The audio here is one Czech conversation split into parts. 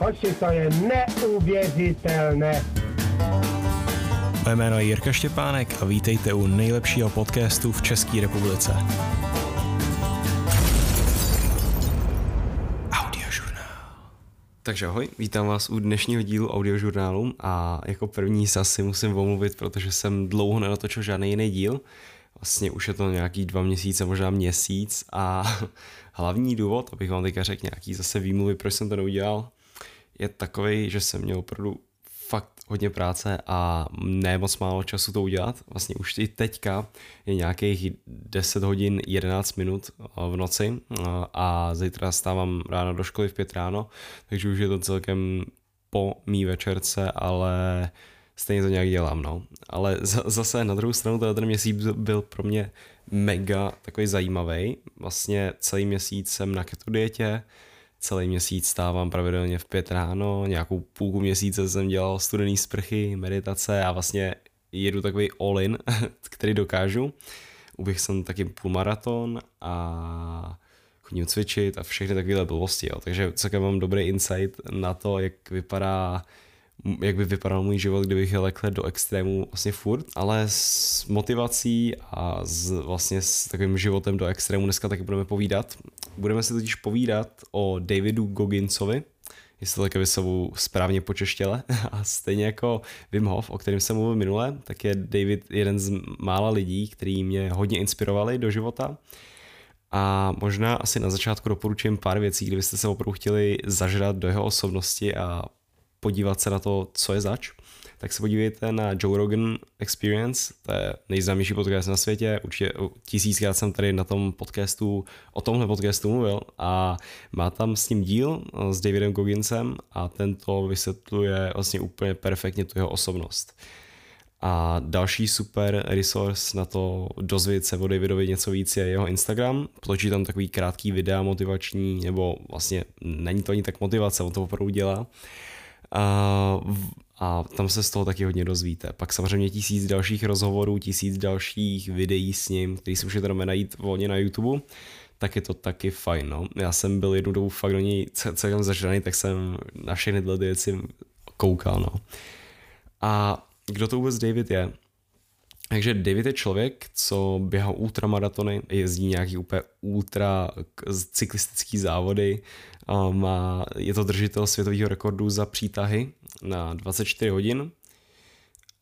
Hoši, to je neuvěřitelné. Moje jméno je Jirka Štěpánek a vítejte u nejlepšího podcastu v České republice. Audiožurnál. Takže ahoj, vítám vás u dnešního dílu audiožurnálu a jako první se asi musím omluvit, protože jsem dlouho nenatočil žádný jiný díl. Vlastně už je to nějaký dva měsíce, možná měsíc a hlavní důvod, abych vám teďka řekl nějaký zase výmluvy, proč jsem to neudělal, je takový, že jsem měl opravdu fakt hodně práce a ne moc málo času to udělat. Vlastně už i teďka je nějakých 10 hodin 11 minut eh, v noci eh, a zítra stávám ráno do školy v 5 ráno, takže už je to celkem po mý večerce, ale stejně to nějak dělám, no. Ale zase na druhou stranu ten měsíc byl pro mě mega takový zajímavý. Vlastně celý měsíc jsem na keto dietě, celý měsíc stávám pravidelně v pět ráno, nějakou půlku měsíce jsem dělal studený sprchy, meditace a vlastně jedu takový all-in, který dokážu. Uběh jsem taky půlmaraton a chodím cvičit a všechny takovéhle blbosti, jo. takže celkem mám dobrý insight na to, jak vypadá jak by vypadal můj život, kdybych jel takhle do extrému vlastně furt, ale s motivací a s, vlastně s takovým životem do extrému dneska taky budeme povídat. Budeme si totiž povídat o Davidu Gogincovi, jestli to také vysovu správně po češtěle. A stejně jako Wim Hof, o kterém jsem mluvil minule, tak je David jeden z mála lidí, který mě hodně inspirovali do života. A možná asi na začátku doporučím pár věcí, kdybyste se opravdu chtěli zažrat do jeho osobnosti a podívat se na to, co je zač, tak se podívejte na Joe Rogan Experience, to je nejznámější podcast na světě, určitě tisíckrát jsem tady na tom podcastu, o tomhle podcastu mluvil a má tam s ním díl eh, s Davidem Gogginsem a ten to vysvětluje vlastně úplně perfektně tu jeho osobnost. A další super resource na to dozvědět se o Davidovi něco víc je jeho Instagram. Točí tam takový krátký videa motivační, nebo vlastně není to ani tak motivace, on to opravdu dělá a, tam se z toho taky hodně dozvíte. Pak samozřejmě tisíc dalších rozhovorů, tisíc dalších videí s ním, který si můžete najít volně na YouTube, tak je to taky fajn. No. Já jsem byl jednu dobu fakt do něj celkem zažraný, tak jsem na všechny tyhle věci koukal. No. A kdo to vůbec David je? Takže David je člověk, co běhá ultramaratony, jezdí nějaký úplně ultra cyklistický závody, má, je to držitel světového rekordu za přítahy na 24 hodin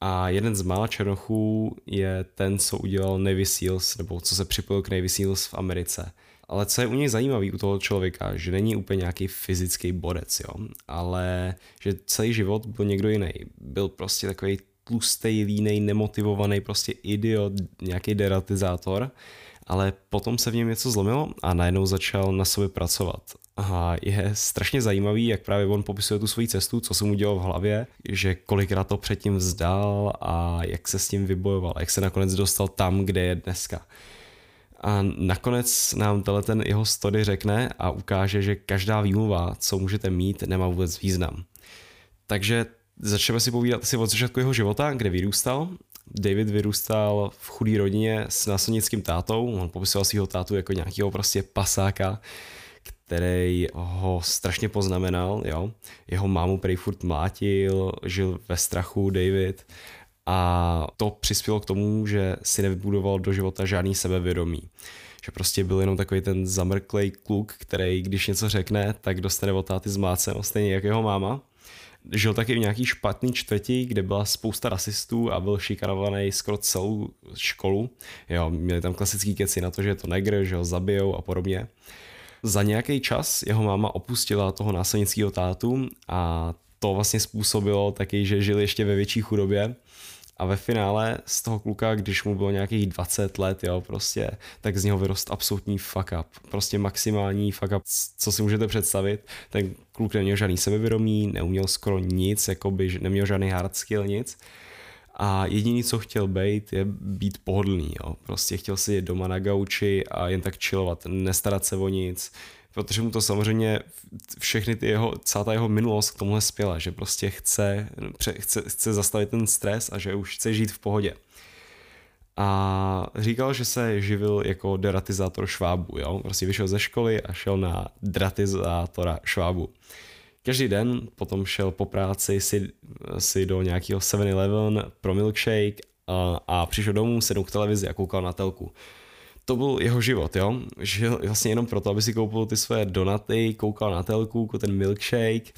a jeden z mála černochů je ten, co udělal Navy Seals, nebo co se připojil k Navy Seals v Americe. Ale co je u něj zajímavý u toho člověka, že není úplně nějaký fyzický bodec, jo, ale že celý život byl někdo jiný. Byl prostě takový tlustý, línej, nemotivovaný, prostě idiot, nějaký deratizátor, ale potom se v něm něco zlomilo a najednou začal na sobě pracovat. A je strašně zajímavý, jak právě on popisuje tu svoji cestu, co jsem udělal v hlavě, že kolikrát to předtím vzdal a jak se s tím vybojoval, jak se nakonec dostal tam, kde je dneska. A nakonec nám tenhle ten jeho story řekne a ukáže, že každá výmluva, co můžete mít, nemá vůbec význam. Takže začneme si povídat asi od začátku jeho života, kde vyrůstal. David vyrůstal v chudé rodině s následnickým tátou. On popisoval svého tátu jako nějakého prostě pasáka, který ho strašně poznamenal, jo. Jeho mámu prej furt mlátil, žil ve strachu David a to přispělo k tomu, že si nevybudoval do života žádný sebevědomí. Že prostě byl jenom takový ten zamrklej kluk, který když něco řekne, tak dostane od táty zmáceno, stejně jako jeho máma žil taky v nějaký špatný čtvrti, kde byla spousta rasistů a byl šikanovaný skoro celou školu. Jo, měli tam klasický keci na to, že je to negr, že ho zabijou a podobně. Za nějaký čas jeho máma opustila toho následnického tátu a to vlastně způsobilo taky, že žil ještě ve větší chudobě a ve finále z toho kluka, když mu bylo nějakých 20 let, jo, prostě, tak z něho vyrost absolutní fuck up. Prostě maximální fuck up, co si můžete představit. Ten kluk neměl žádný sebevědomí, neuměl skoro nic, jakoby neměl žádný hard skill, nic. A jediný, co chtěl být, je být pohodlný. Jo. Prostě chtěl si jít doma na gauči a jen tak chillovat, nestarat se o nic, protože mu to samozřejmě všechny ty jeho, celá ta jeho minulost k tomuhle spěla, že prostě chce, chce, chce zastavit ten stres a že už chce žít v pohodě. A říkal, že se živil jako deratizátor švábu, jo? Prostě vyšel ze školy a šel na dratizátora švábu. Každý den potom šel po práci si, si do nějakého 7-Eleven pro milkshake a, a přišel domů, sedl k televizi a koukal na telku. To byl jeho život, jo? Žil vlastně jenom proto, aby si koupil ty své donaty, koukal na telku, ten milkshake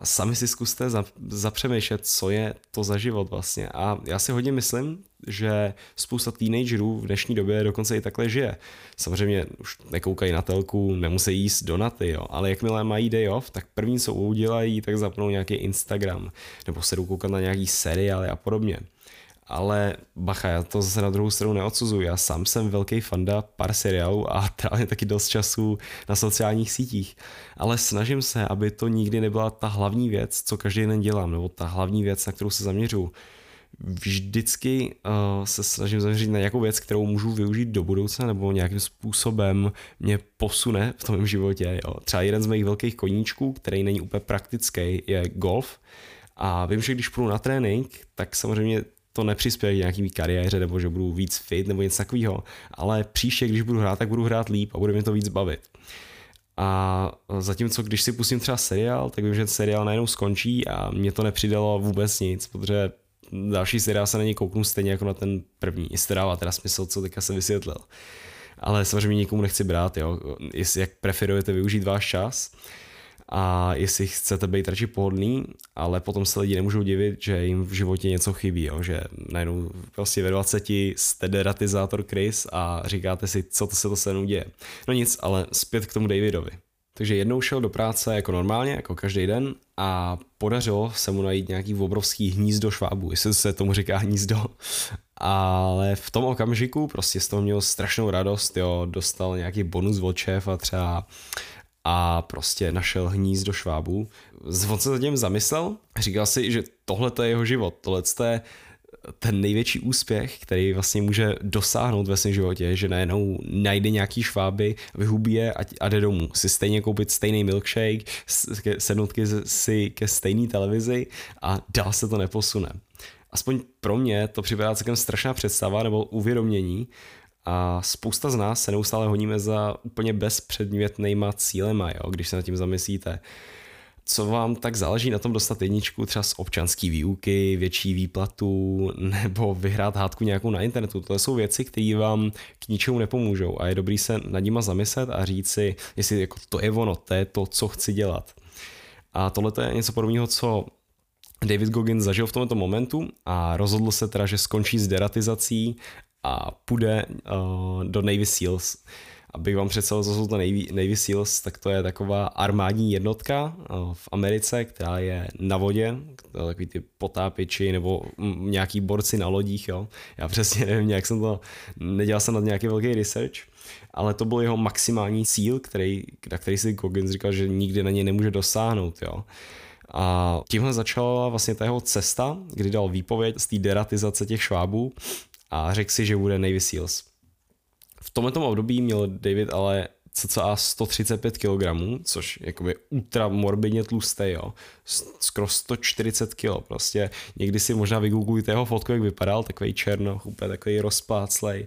a sami si zkuste zapřemýšlet, co je to za život vlastně. A já si hodně myslím, že spousta teenagerů v dnešní době dokonce i takhle žije. Samozřejmě už nekoukají na telku, nemusí jíst donaty, jo, ale jakmile mají day off, tak první, co udělají, tak zapnou nějaký Instagram, nebo se jdou koukat na nějaký seriály a podobně. Ale bacha, já to zase na druhou stranu neodsuzuji. Já sám jsem velký fanda pár seriálů a trávím taky dost času na sociálních sítích. Ale snažím se, aby to nikdy nebyla ta hlavní věc, co každý den dělám, nebo ta hlavní věc, na kterou se zaměřuju. Vždycky uh, se snažím zaměřit na nějakou věc, kterou můžu využít do budoucna, nebo nějakým způsobem mě posune v tom životě. Jo. Třeba jeden z mých velkých koníčků, který není úplně praktický, je golf. A vím, že když půjdu na trénink, tak samozřejmě to nepřispěje k nějaký kariéře, nebo že budu víc fit, nebo něco takového, ale příště, když budu hrát, tak budu hrát líp a bude mi to víc bavit. A zatímco, když si pustím třeba seriál, tak vím, že seriál najednou skončí a mě to nepřidalo vůbec nic, protože další seriál se na něj kouknu stejně jako na ten první, jestli dává teda smysl, co teďka se vysvětlil. Ale samozřejmě nikomu nechci brát, jo. Jak preferujete využít váš čas, a jestli chcete být radši pohodlný, ale potom se lidi nemůžou divit, že jim v životě něco chybí, jo? že najednou prostě ve 20 jste deratizátor Chris a říkáte si, co to se to se děje. No nic, ale zpět k tomu Davidovi. Takže jednou šel do práce jako normálně, jako každý den a podařilo se mu najít nějaký obrovský hnízdo švábu, jestli se tomu říká hnízdo. Ale v tom okamžiku prostě z toho měl strašnou radost, jo, dostal nějaký bonus od šéfa třeba a prostě našel hnízdo švábů. On se zatím zamyslel, říkal si, že tohle je jeho život, tohle je ten největší úspěch, který vlastně může dosáhnout ve svém životě, že najednou najde nějaký šváby, vyhubí je a, a jde domů. Si stejně koupit stejný milkshake, sednout si ke stejné televizi a dál se to neposune. Aspoň pro mě to připadá celkem strašná představa nebo uvědomění, a spousta z nás se neustále honíme za úplně bezpředmětnýma cílema, jo, když se nad tím zamyslíte. Co vám tak záleží na tom dostat jedničku třeba z občanský výuky, větší výplatu nebo vyhrát hádku nějakou na internetu? To jsou věci, které vám k ničemu nepomůžou a je dobrý se nad nima zamyslet a říct si, jestli jako to je ono, to je to, co chci dělat. A tohle je něco podobného, co David Goggins zažil v tomto momentu a rozhodl se teda, že skončí s deratizací a půjde uh, do Navy SEALs. Abych vám představil, co jsou to Navy, Navy SEALs, tak to je taková armádní jednotka uh, v Americe, která je na vodě, takový ty potápěči nebo nějaký borci na lodích, jo. Já přesně nevím, jak jsem to, nedělal jsem nad nějaký velký research, ale to byl jeho maximální cíl, který, na který si Goggins říkal, že nikdy na něj nemůže dosáhnout, jo. A tímhle začala vlastně ta jeho cesta, kdy dal výpověď z té deratizace těch švábů a řekl si, že bude Navy Seals. V tomto období měl David ale cca 135 kg, což jakoby ultra morbidně tlusté, jo. Skoro 140 kg, prostě. Někdy si možná vygooglujte jeho fotku, jak vypadal, takový černoch, úplně takový rozpláclej,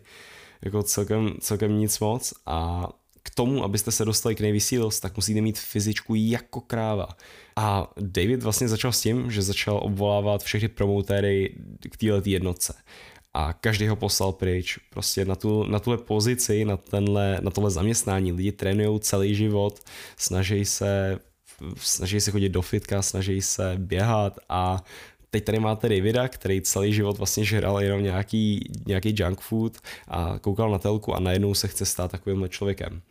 jako celkem, celkem nic moc a k tomu, abyste se dostali k Navy Seals, tak musíte mít fyzičku jako kráva. A David vlastně začal s tím, že začal obvolávat všechny promotéry k této jednotce a každý ho poslal pryč. Prostě na, tu, na tuhle pozici, na, tenhle, na tohle zaměstnání lidi trénují celý život, snaží se, snaží se chodit do fitka, snaží se běhat a teď tady máte Davida, který celý život vlastně žral jenom nějaký, nějaký junk food a koukal na telku a najednou se chce stát takovýmhle člověkem.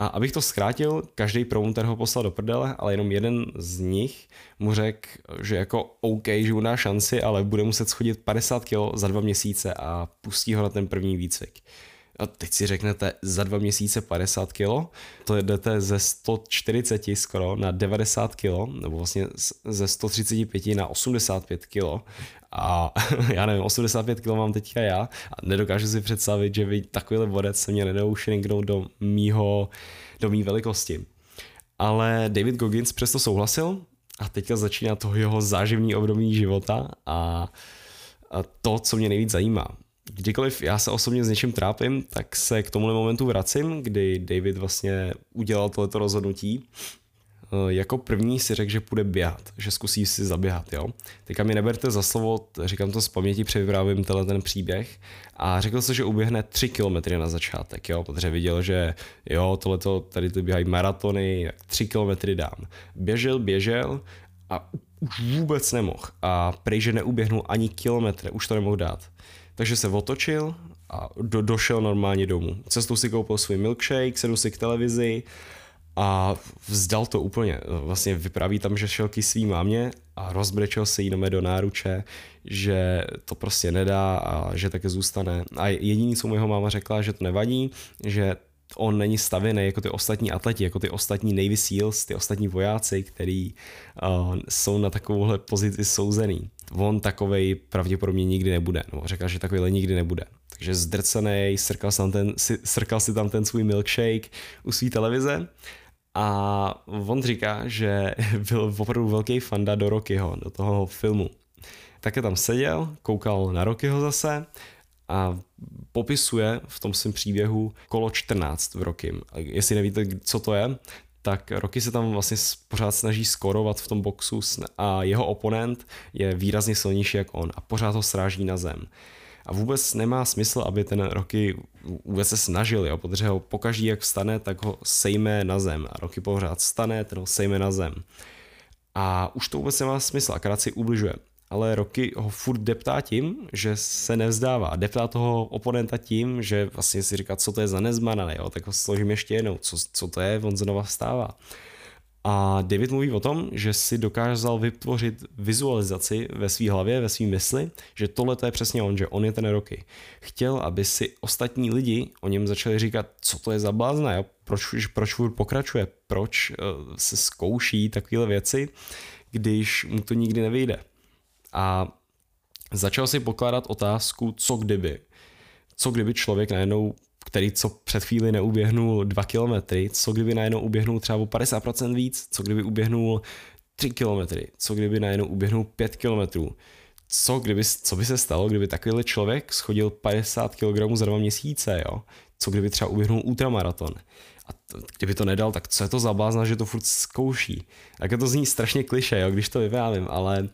A abych to zkrátil, každý promoter ho poslal do prdele, ale jenom jeden z nich mu řekl, že jako OK, že mu dá šanci, ale bude muset schodit 50 kg za dva měsíce a pustí ho na ten první výcvik. A teď si řeknete, za dva měsíce 50 kg, to jdete ze 140 skoro na 90 kg, nebo vlastně ze 135 na 85 kg. A já nevím, 85 kg mám teďka já a nedokážu si představit, že by takovýhle vodec se mě nedou do mýho, do mý velikosti. Ale David Goggins přesto souhlasil a teďka začíná to jeho záživný období života a, a to, co mě nejvíc zajímá kdykoliv já se osobně s něčím trápím, tak se k tomuhle momentu vracím, kdy David vlastně udělal tohleto rozhodnutí. jako první si řekl, že půjde běhat, že zkusí si zaběhat, jo. Teďka mi neberte za slovo, říkám to z paměti, převyprávím tenhle ten příběh a řekl se, že uběhne 3 kilometry na začátek, jo, protože viděl, že jo, tohleto, tady ty běhají maratony, tak 3 kilometry dám. Běžel, běžel a už vůbec nemohl a prej, že neuběhnul ani kilometr, už to nemohl dát. Takže se otočil a do, došel normálně domů. Cestou si koupil svůj milkshake, sedl si k televizi a vzdal to úplně. Vlastně vypráví tam, že šel k svý mámě a rozbrečel se jí do náruče, že to prostě nedá a že také zůstane. A jediný, co mu jeho máma řekla, že to nevadí, že on není stavěný jako ty ostatní atleti, jako ty ostatní Navy Seals, ty ostatní vojáci, který uh, jsou na takovouhle pozici souzený. On takovej pravděpodobně nikdy nebude, no, řekl, že takovýhle nikdy nebude. Takže zdrcený, srkal, si ten, si, srkal si tam ten svůj milkshake u své televize a on říká, že byl opravdu velký fanda do Rockyho, do toho filmu. Také tam seděl, koukal na Rockyho zase a popisuje v tom svém příběhu kolo 14 v Rockym. Jestli nevíte, co to je, tak Rocky se tam vlastně pořád snaží skorovat v tom boxu a jeho oponent je výrazně silnější jak on a pořád ho sráží na zem. A vůbec nemá smysl, aby ten Rocky vůbec se snažil, jo, protože ho pokaždý, jak vstane, tak ho sejme na zem. A Rocky pořád stane, ten ho sejme na zem. A už to vůbec nemá smysl, akorát si ubližuje ale Rocky ho furt deptá tím, že se nevzdává. Deptá toho oponenta tím, že vlastně si říká, co to je za nezmanané, jo? tak ho složím ještě jednou, co, co to je, on znova vstává. A David mluví o tom, že si dokázal vytvořit vizualizaci ve své hlavě, ve své mysli, že tohle to je přesně on, že on je ten Rocky. Chtěl, aby si ostatní lidi o něm začali říkat, co to je za blázna, jo? Proč, proč pokračuje, proč uh, se zkouší takovéhle věci, když mu to nikdy nevyjde. A začal si pokládat otázku, co kdyby. Co kdyby člověk najednou, který co před chvíli neuběhnul 2 kilometry, co kdyby najednou uběhnul třeba o 50% víc, co kdyby uběhnul 3 kilometry, co kdyby najednou uběhnul 5 kilometrů, co, kdyby, co by se stalo, kdyby takovýhle člověk schodil 50 kg za dva měsíce, jo? Co kdyby třeba uběhnul ultramaraton? A to, kdyby to nedal, tak co je to za blázna, že to furt zkouší? Tak to zní strašně kliše, jo, když to vyprávím, ale uh,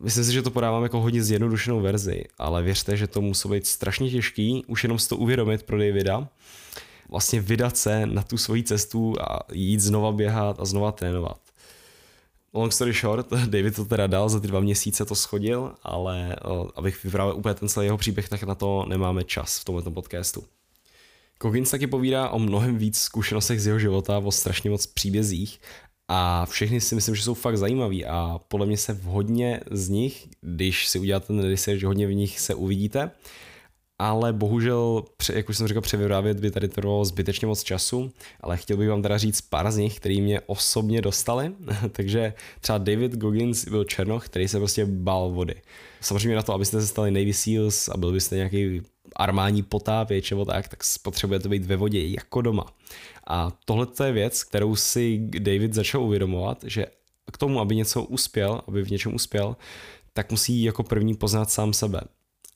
myslím si, že to podávám jako hodně zjednodušenou verzi, ale věřte, že to musí být strašně těžký, už jenom si to uvědomit pro Davida, vlastně vydat se na tu svoji cestu a jít znova běhat a znova trénovat. Long story short, David to teda dal, za ty dva měsíce to schodil, ale abych vyprávěl úplně ten celý jeho příběh, tak na to nemáme čas v tomto podcastu. Coggins taky povídá o mnohem víc zkušenostech z jeho života, o strašně moc příbězích a všechny si myslím, že jsou fakt zajímavý a podle mě se v hodně z nich, když si uděláte ten research, hodně v nich se uvidíte, ale bohužel, jak už jsem říkal, převyrábět by tady trvalo zbytečně moc času, ale chtěl bych vám teda říct pár z nich, který mě osobně dostali, takže třeba David Goggins byl černoch, který se prostě bál vody. Samozřejmě na to, abyste se stali Navy Seals a byl byste nějaký armání potápěč nebo tak, tak potřebujete být ve vodě jako doma. A tohle je věc, kterou si David začal uvědomovat, že k tomu, aby něco uspěl, aby v něčem uspěl, tak musí jako první poznat sám sebe.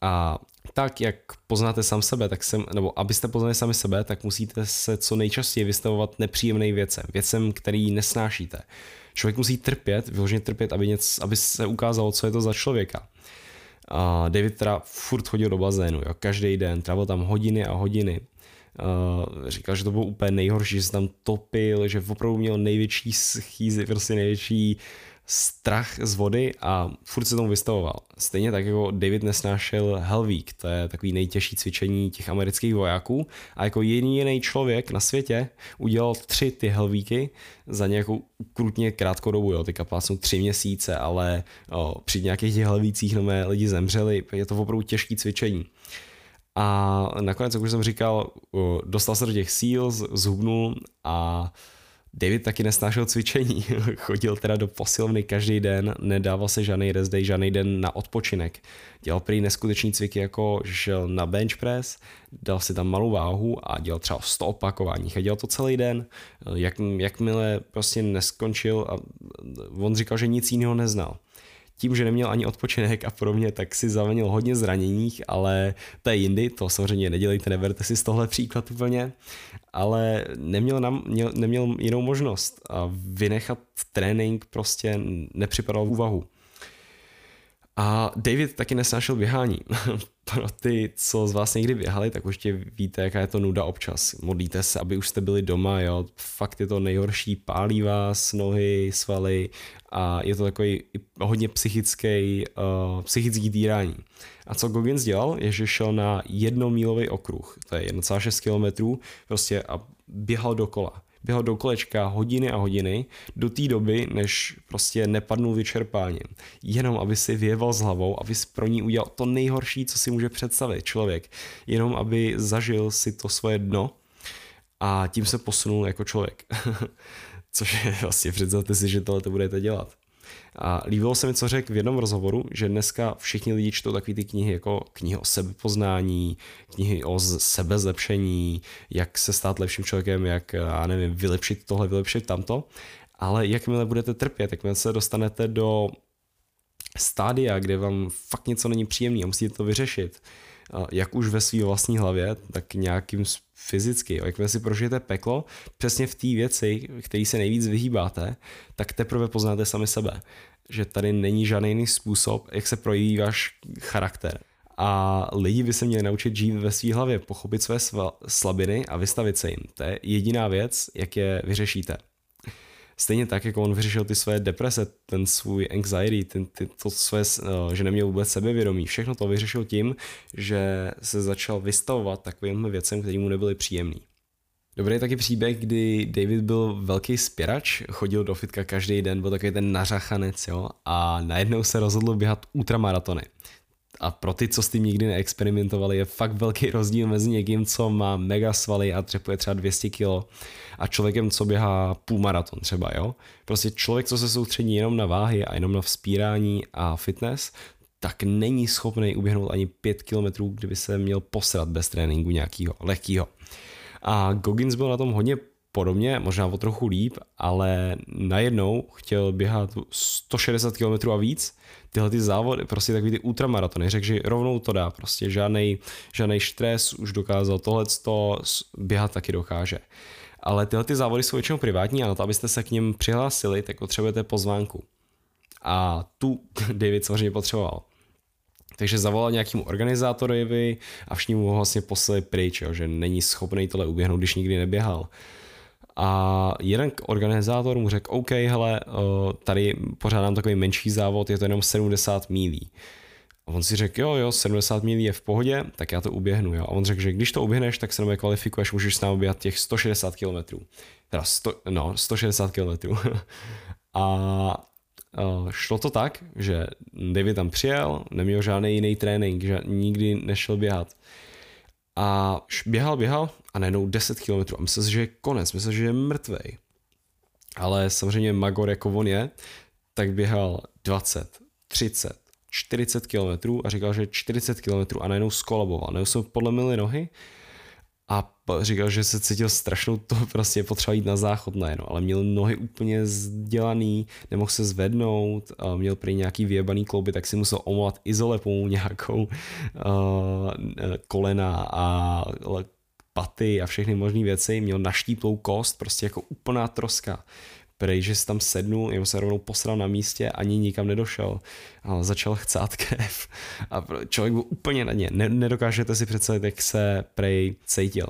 A tak, jak poznáte sám sebe, tak jsem, nebo abyste poznali sami sebe, tak musíte se co nejčastěji vystavovat nepříjemným věcem, věcem, který nesnášíte. Člověk musí trpět, vyloženě trpět, aby, něco, aby se ukázalo, co je to za člověka. A David teda furt chodil do bazénu, jo, každý den, trávil tam hodiny a hodiny. Uh, říkal, že to bylo úplně nejhorší, že se tam topil, že opravdu měl největší schýzy, prostě největší strach z vody a furt se tomu vystavoval. Stejně tak jako David nesnášel Helvík, to je takový nejtěžší cvičení těch amerických vojáků a jako jediný jiný člověk na světě udělal tři ty Helvíky za nějakou krutně krátkou dobu, jo, ty kaplácnou tři měsíce, ale o, při nějakých těch Helvících nové lidi zemřeli, je to opravdu těžký cvičení. A nakonec, jak už jsem říkal, dostal se do těch síl, zhubnul a David taky nesnášel cvičení, chodil teda do posilovny každý den, nedával se žádný rest day, žádný den na odpočinek. Dělal prý neskutečný cviky, jako šel na bench press, dal si tam malou váhu a dělal třeba 100 opakování. A dělal to celý den, jak, jakmile prostě neskončil a on říkal, že nic jiného neznal. Tím, že neměl ani odpočinek a podobně, tak si zavenil hodně zraněních, ale to je jindy, to samozřejmě nedělejte, neberte si z tohle příklad úplně, ale neměl, nam, měl, neměl jinou možnost a vynechat trénink prostě nepřipadal v úvahu. A David taky nesnášel běhání. Pro ty, co z vás někdy běhali, tak určitě víte, jaká je to nuda občas. Modlíte se, aby už jste byli doma, jo. Fakt je to nejhorší, pálí vás nohy, svaly a je to takový hodně psychický, uh, psychický týrání. A co Goggins dělal, je, že šel na jednomílový okruh, to je 1,6 km, prostě a běhal dokola běhal do kolečka hodiny a hodiny do té doby, než prostě nepadnul vyčerpáním. Jenom aby si vyjeval s hlavou, aby si pro ní udělal to nejhorší, co si může představit člověk. Jenom aby zažil si to svoje dno a tím se posunul jako člověk. Což je vlastně představte si, že tohle to budete dělat. A líbilo se mi, co řekl v jednom rozhovoru, že dneska všichni lidi čtou takové ty knihy jako knihy o sebepoznání, knihy o sebezlepšení, jak se stát lepším člověkem, jak, já nevím, vylepšit tohle, vylepšit tamto. Ale jakmile budete trpět, jakmile se dostanete do stádia, kde vám fakt něco není příjemný a musíte to vyřešit, jak už ve své vlastní hlavě, tak nějakým fyzicky. Jakmile si prožijete peklo, přesně v té věci, který se nejvíc vyhýbáte, tak teprve poznáte sami sebe. Že tady není žádný jiný způsob, jak se projeví váš charakter. A lidi by se měli naučit žít ve své hlavě, pochopit své slabiny a vystavit se jim. To je jediná věc, jak je vyřešíte. Stejně tak, jako on vyřešil ty své deprese, ten svůj anxiety, ten, ty, to své, eh, že neměl vůbec sebevědomí, všechno to vyřešil tím, že se začal vystavovat takovým věcem, které mu nebyly příjemný. Dobrý taky příběh, kdy David byl velký spěrač, chodil do fitka každý den, byl takový ten nařachanec, jo, a najednou se rozhodl běhat ultramaratony a pro ty, co s tím nikdy neexperimentovali, je fakt velký rozdíl mezi někým, co má mega svaly a třepuje třeba 200 kg a člověkem, co běhá půlmaraton třeba, jo. Prostě člověk, co se soustředí jenom na váhy a jenom na vzpírání a fitness, tak není schopný uběhnout ani 5 km, kdyby se měl posrat bez tréninku nějakého lehkého. A Goggins byl na tom hodně podobně, možná o trochu líp, ale najednou chtěl běhat 160 km a víc, tyhle ty závody, prostě takový ty ultramaratony, řekl, že rovnou to dá, prostě žádný, žádný stres, už dokázal tohle běhat taky dokáže. Ale tyhle ty závody jsou většinou privátní a na to, abyste se k ním přihlásili, tak potřebujete pozvánku. A tu David samozřejmě potřeboval. Takže zavolal nějakému organizátorovi a všichni mu ho vlastně poslali pryč, jo, že není schopný tohle uběhnout, když nikdy neběhal. A jeden organizátor mu řekl, OK, hele, tady pořádám takový menší závod, je to jenom 70 mílí. A on si řekl, jo, jo, 70 mílí je v pohodě, tak já to uběhnu. Jo. A on řekl, že když to uběhneš, tak se nám kvalifikuješ, můžeš s námi uběhat těch 160 km. Teda 100, no, 160 km. a šlo to tak, že David tam přijel, neměl žádný jiný trénink, že nikdy nešel běhat. A běhal, běhal a najednou 10 km a myslel že je konec, myslel, že je mrtvej. Ale samozřejmě Magor jako on je, tak běhal 20, 30, 40 km a říkal, že 40 km a najednou skolaboval. Najednou jsou podle nohy a říkal, že se cítil strašnou to prostě potřeba jít na záchod najednou, ale měl nohy úplně zdělaný, nemohl se zvednout, měl prý nějaký vyjebaný klouby, tak si musel omovat izolepou nějakou kolena a paty a všechny možné věci, měl naštíplou kost, prostě jako úplná troska prej, že si tam sednu, jenom se rovnou posral na místě, ani nikam nedošel. A začal chcát krev. A člověk byl úplně na ně. Nedokážete si představit, jak se prej cítil.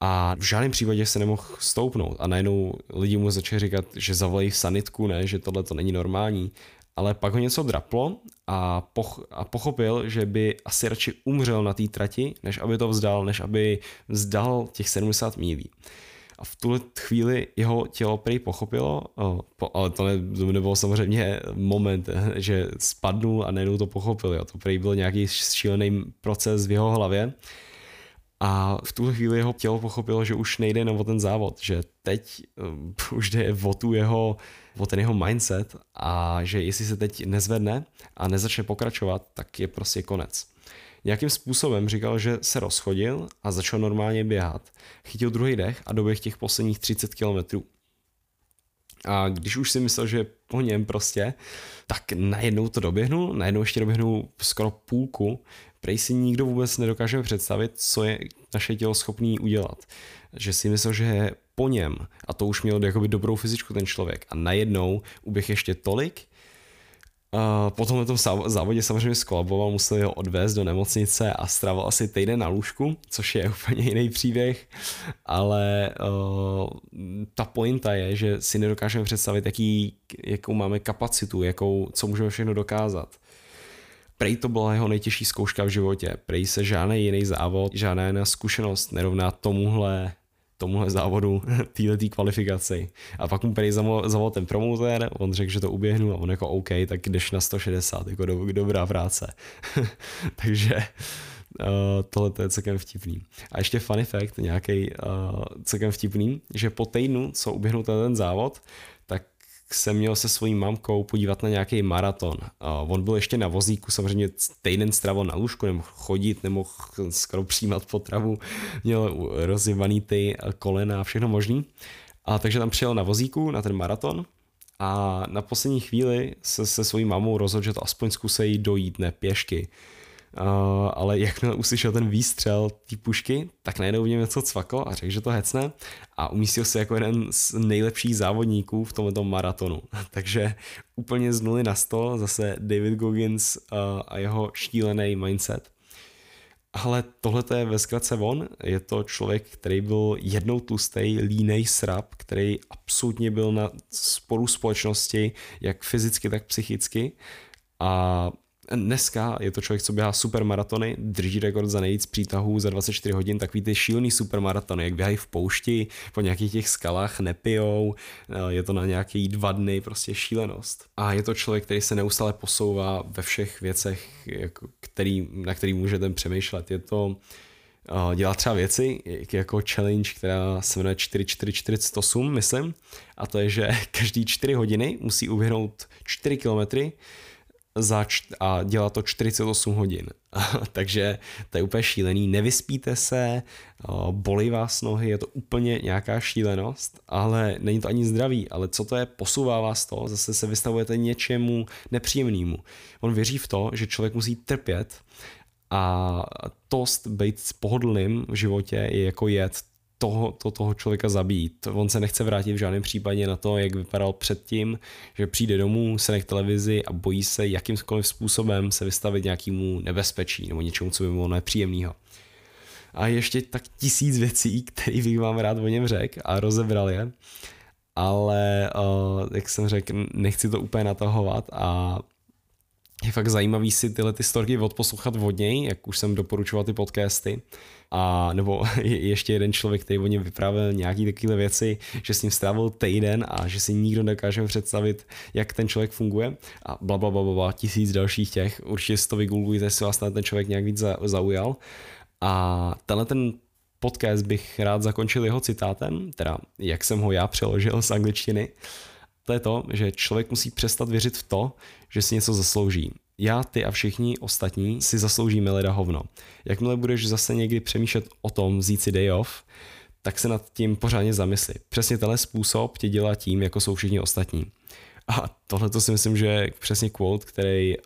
A v žádném případě se nemohl stoupnout. A najednou lidi mu začali říkat, že zavolají sanitku, ne, že tohle to není normální. Ale pak ho něco draplo a, poch- a pochopil, že by asi radši umřel na té trati, než aby to vzdal, než aby vzdal těch 70 mílí. A v tuhle chvíli jeho tělo prý pochopilo, ale to, ne, to nebylo samozřejmě moment, že spadnul a najednou to pochopil. Jo. To prý byl nějaký šílený proces v jeho hlavě. A v tu chvíli jeho tělo pochopilo, že už nejde jenom o ten závod, že teď uh, už jde o tu jeho, o ten jeho mindset a že jestli se teď nezvedne a nezačne pokračovat, tak je prostě konec. Nějakým způsobem říkal, že se rozchodil a začal normálně běhat. Chytil druhý dech a doběh těch posledních 30 kilometrů. A když už si myslel, že po něm prostě, tak najednou to doběhnu, najednou ještě doběhnu skoro půlku, prej si nikdo vůbec nedokáže představit, co je naše tělo schopný udělat. Že si myslel, že je po něm a to už měl jakoby dobrou fyzičku ten člověk a najednou uběh ještě tolik, Uh, po tomhle tom závodě samozřejmě skolaboval, musel ho odvést do nemocnice a strávil asi týden na lůžku, což je úplně jiný příběh, ale uh, ta pointa je, že si nedokážeme představit, jaký, jakou máme kapacitu, jakou, co můžeme všechno dokázat. Prej to byla jeho nejtěžší zkouška v životě. Prej se žádný jiný závod, žádná jiná zkušenost nerovná tomuhle tomuhle závodu, této kvalifikaci. A pak mu prý zavolal, ten promotér, on řekl, že to uběhnu a on jako OK, tak jdeš na 160, jako do, dobrá práce. Takže uh, tohle to je celkem vtipný. A ještě funny fact, nějaký uh, celkem vtipný, že po týdnu, co uběhnul ten závod, jsem měl se svojí mamkou podívat na nějaký maraton. On byl ještě na vozíku, samozřejmě týden stravo na lůžku, nemohl chodit, nemohl skoro přijímat potravu, měl rozjevaný ty kolena a všechno možný. A takže tam přijel na vozíku na ten maraton a na poslední chvíli se se svojí mamou rozhodl, že to aspoň zkusej dojít, ne pěšky. Uh, ale jakmile uslyšel ten výstřel té pušky, tak najednou v něm něco cvaklo a řekl, že to hecne a umístil se jako jeden z nejlepších závodníků v tomto maratonu. Takže úplně z nuly na 100 zase David Goggins a jeho štílený mindset. Ale tohle je ve zkratce on, je to člověk, který byl jednou tlustý, línej srap, který absolutně byl na sporu společnosti, jak fyzicky, tak psychicky a Dneska je to člověk, co běhá supermaratony, drží rekord za nejvíc přítahů za 24 hodin, takový ty šílený supermaratony, jak běhají v poušti, po nějakých těch skalách nepijou, eh, je to na nějaký dva dny, prostě šílenost. A je to člověk, který se neustále posouvá ve všech věcech, který, na který můžete přemýšlet. Je to eh, dělá třeba věci jako challenge, která se jmenuje 4448, myslím, a to je, že každý 4 hodiny musí uběhnout 4 kilometry za a dělá to 48 hodin. Takže to je úplně šílený. Nevyspíte se, bolí vás nohy, je to úplně nějaká šílenost, ale není to ani zdravý. Ale co to je, posouvá vás to, zase se vystavujete něčemu nepříjemnému. On věří v to, že člověk musí trpět a tost být pohodlným v životě je jako jet toho, to, toho člověka zabít. On se nechce vrátit v žádném případě na to, jak vypadal předtím, že přijde domů, se k televizi a bojí se jakýmkoliv způsobem se vystavit nějakému nebezpečí nebo něčemu, co by bylo nepříjemného. A ještě tak tisíc věcí, které bych vám rád o něm řekl a rozebral je, ale uh, jak jsem řekl, nechci to úplně natahovat a je fakt zajímavý si tyhle ty storky odposlouchat od něj, jak už jsem doporučoval ty podcasty. A nebo ještě jeden člověk, který o něm vyprávěl nějaký takové věci, že s ním strávil týden a že si nikdo nedokáže představit, jak ten člověk funguje a bla, bla, bla, bla, tisíc dalších těch. Určitě si to vygooglujte, jestli vás ten člověk nějak víc zaujal. A tenhle ten podcast bych rád zakončil jeho citátem, teda jak jsem ho já přeložil z angličtiny. To je to, že člověk musí přestat věřit v to, že si něco zaslouží. Já, ty a všichni ostatní si zasloužíme leda hovno. Jakmile budeš zase někdy přemýšlet o tom vzít si day off, tak se nad tím pořádně zamysli. Přesně tenhle způsob tě dělá tím, jako jsou všichni ostatní. A tohle to si myslím, že je přesně quote, který uh,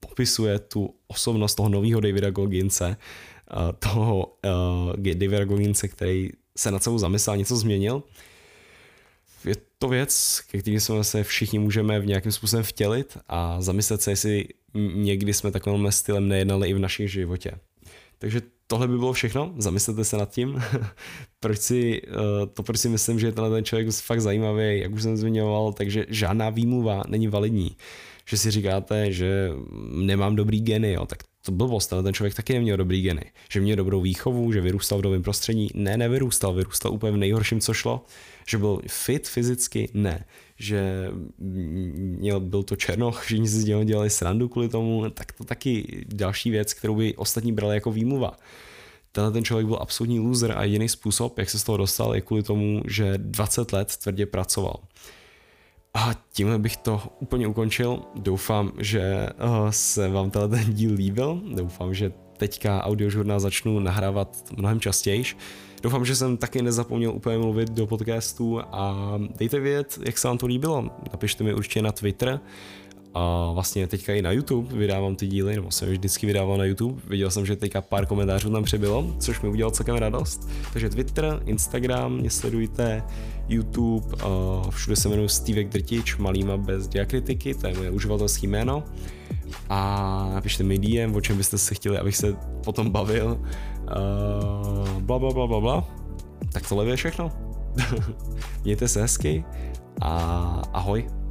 popisuje tu osobnost toho nového Davida Gogginse, uh, toho uh, Davida Gogginse, který se na celou zamyslel, něco změnil je to věc, ke který jsme se všichni můžeme v nějakým způsobem vtělit a zamyslet se, jestli někdy jsme takovým stylem nejednali i v našem životě. Takže tohle by bylo všechno, zamyslete se nad tím, proč si, eh, to proč si myslím, že je tenhle ten člověk fakt zajímavý, jak už jsem zmiňoval, takže žádná výmluva není validní. Že si říkáte, že nemám dobrý geny, jo, tak to blbost, ale ten člověk taky neměl dobrý geny. Že měl dobrou výchovu, že vyrůstal v novém prostředí. Ne, nevyrůstal, vyrůstal úplně v nejhorším, co šlo. Že byl fit fyzicky, ne. Že měl, byl to černoch, že si z něho dělali srandu kvůli tomu, tak to taky další věc, kterou by ostatní brali jako výmluva. Tenhle ten člověk byl absolutní loser a jediný způsob, jak se z toho dostal, je kvůli tomu, že 20 let tvrdě pracoval. A tímhle bych to úplně ukončil. Doufám, že eh, se vám tenhle díl líbil. Doufám, že teďka audiožurnál začnu nahrávat mnohem častěji. Doufám, že jsem taky nezapomněl úplně mluvit do podcastu a dejte vědět, jak se vám to líbilo. Napište mi určitě na Twitter, a vlastně teďka i na YouTube vydávám ty díly, nebo jsem vždycky vydával na YouTube. Viděl jsem, že teďka pár komentářů tam přibylo, což mi udělalo celkem radost. Takže Twitter, Instagram, mě sledujte, YouTube, všude se jmenuji Stevek Drtič, malýma bez diakritiky, to je moje uživatelské jméno. A napište mi DM, o čem byste se chtěli, abych se potom bavil. Bla, bla, bla, bla, bla. Tak tohle je všechno. Mějte se hezky a ahoj.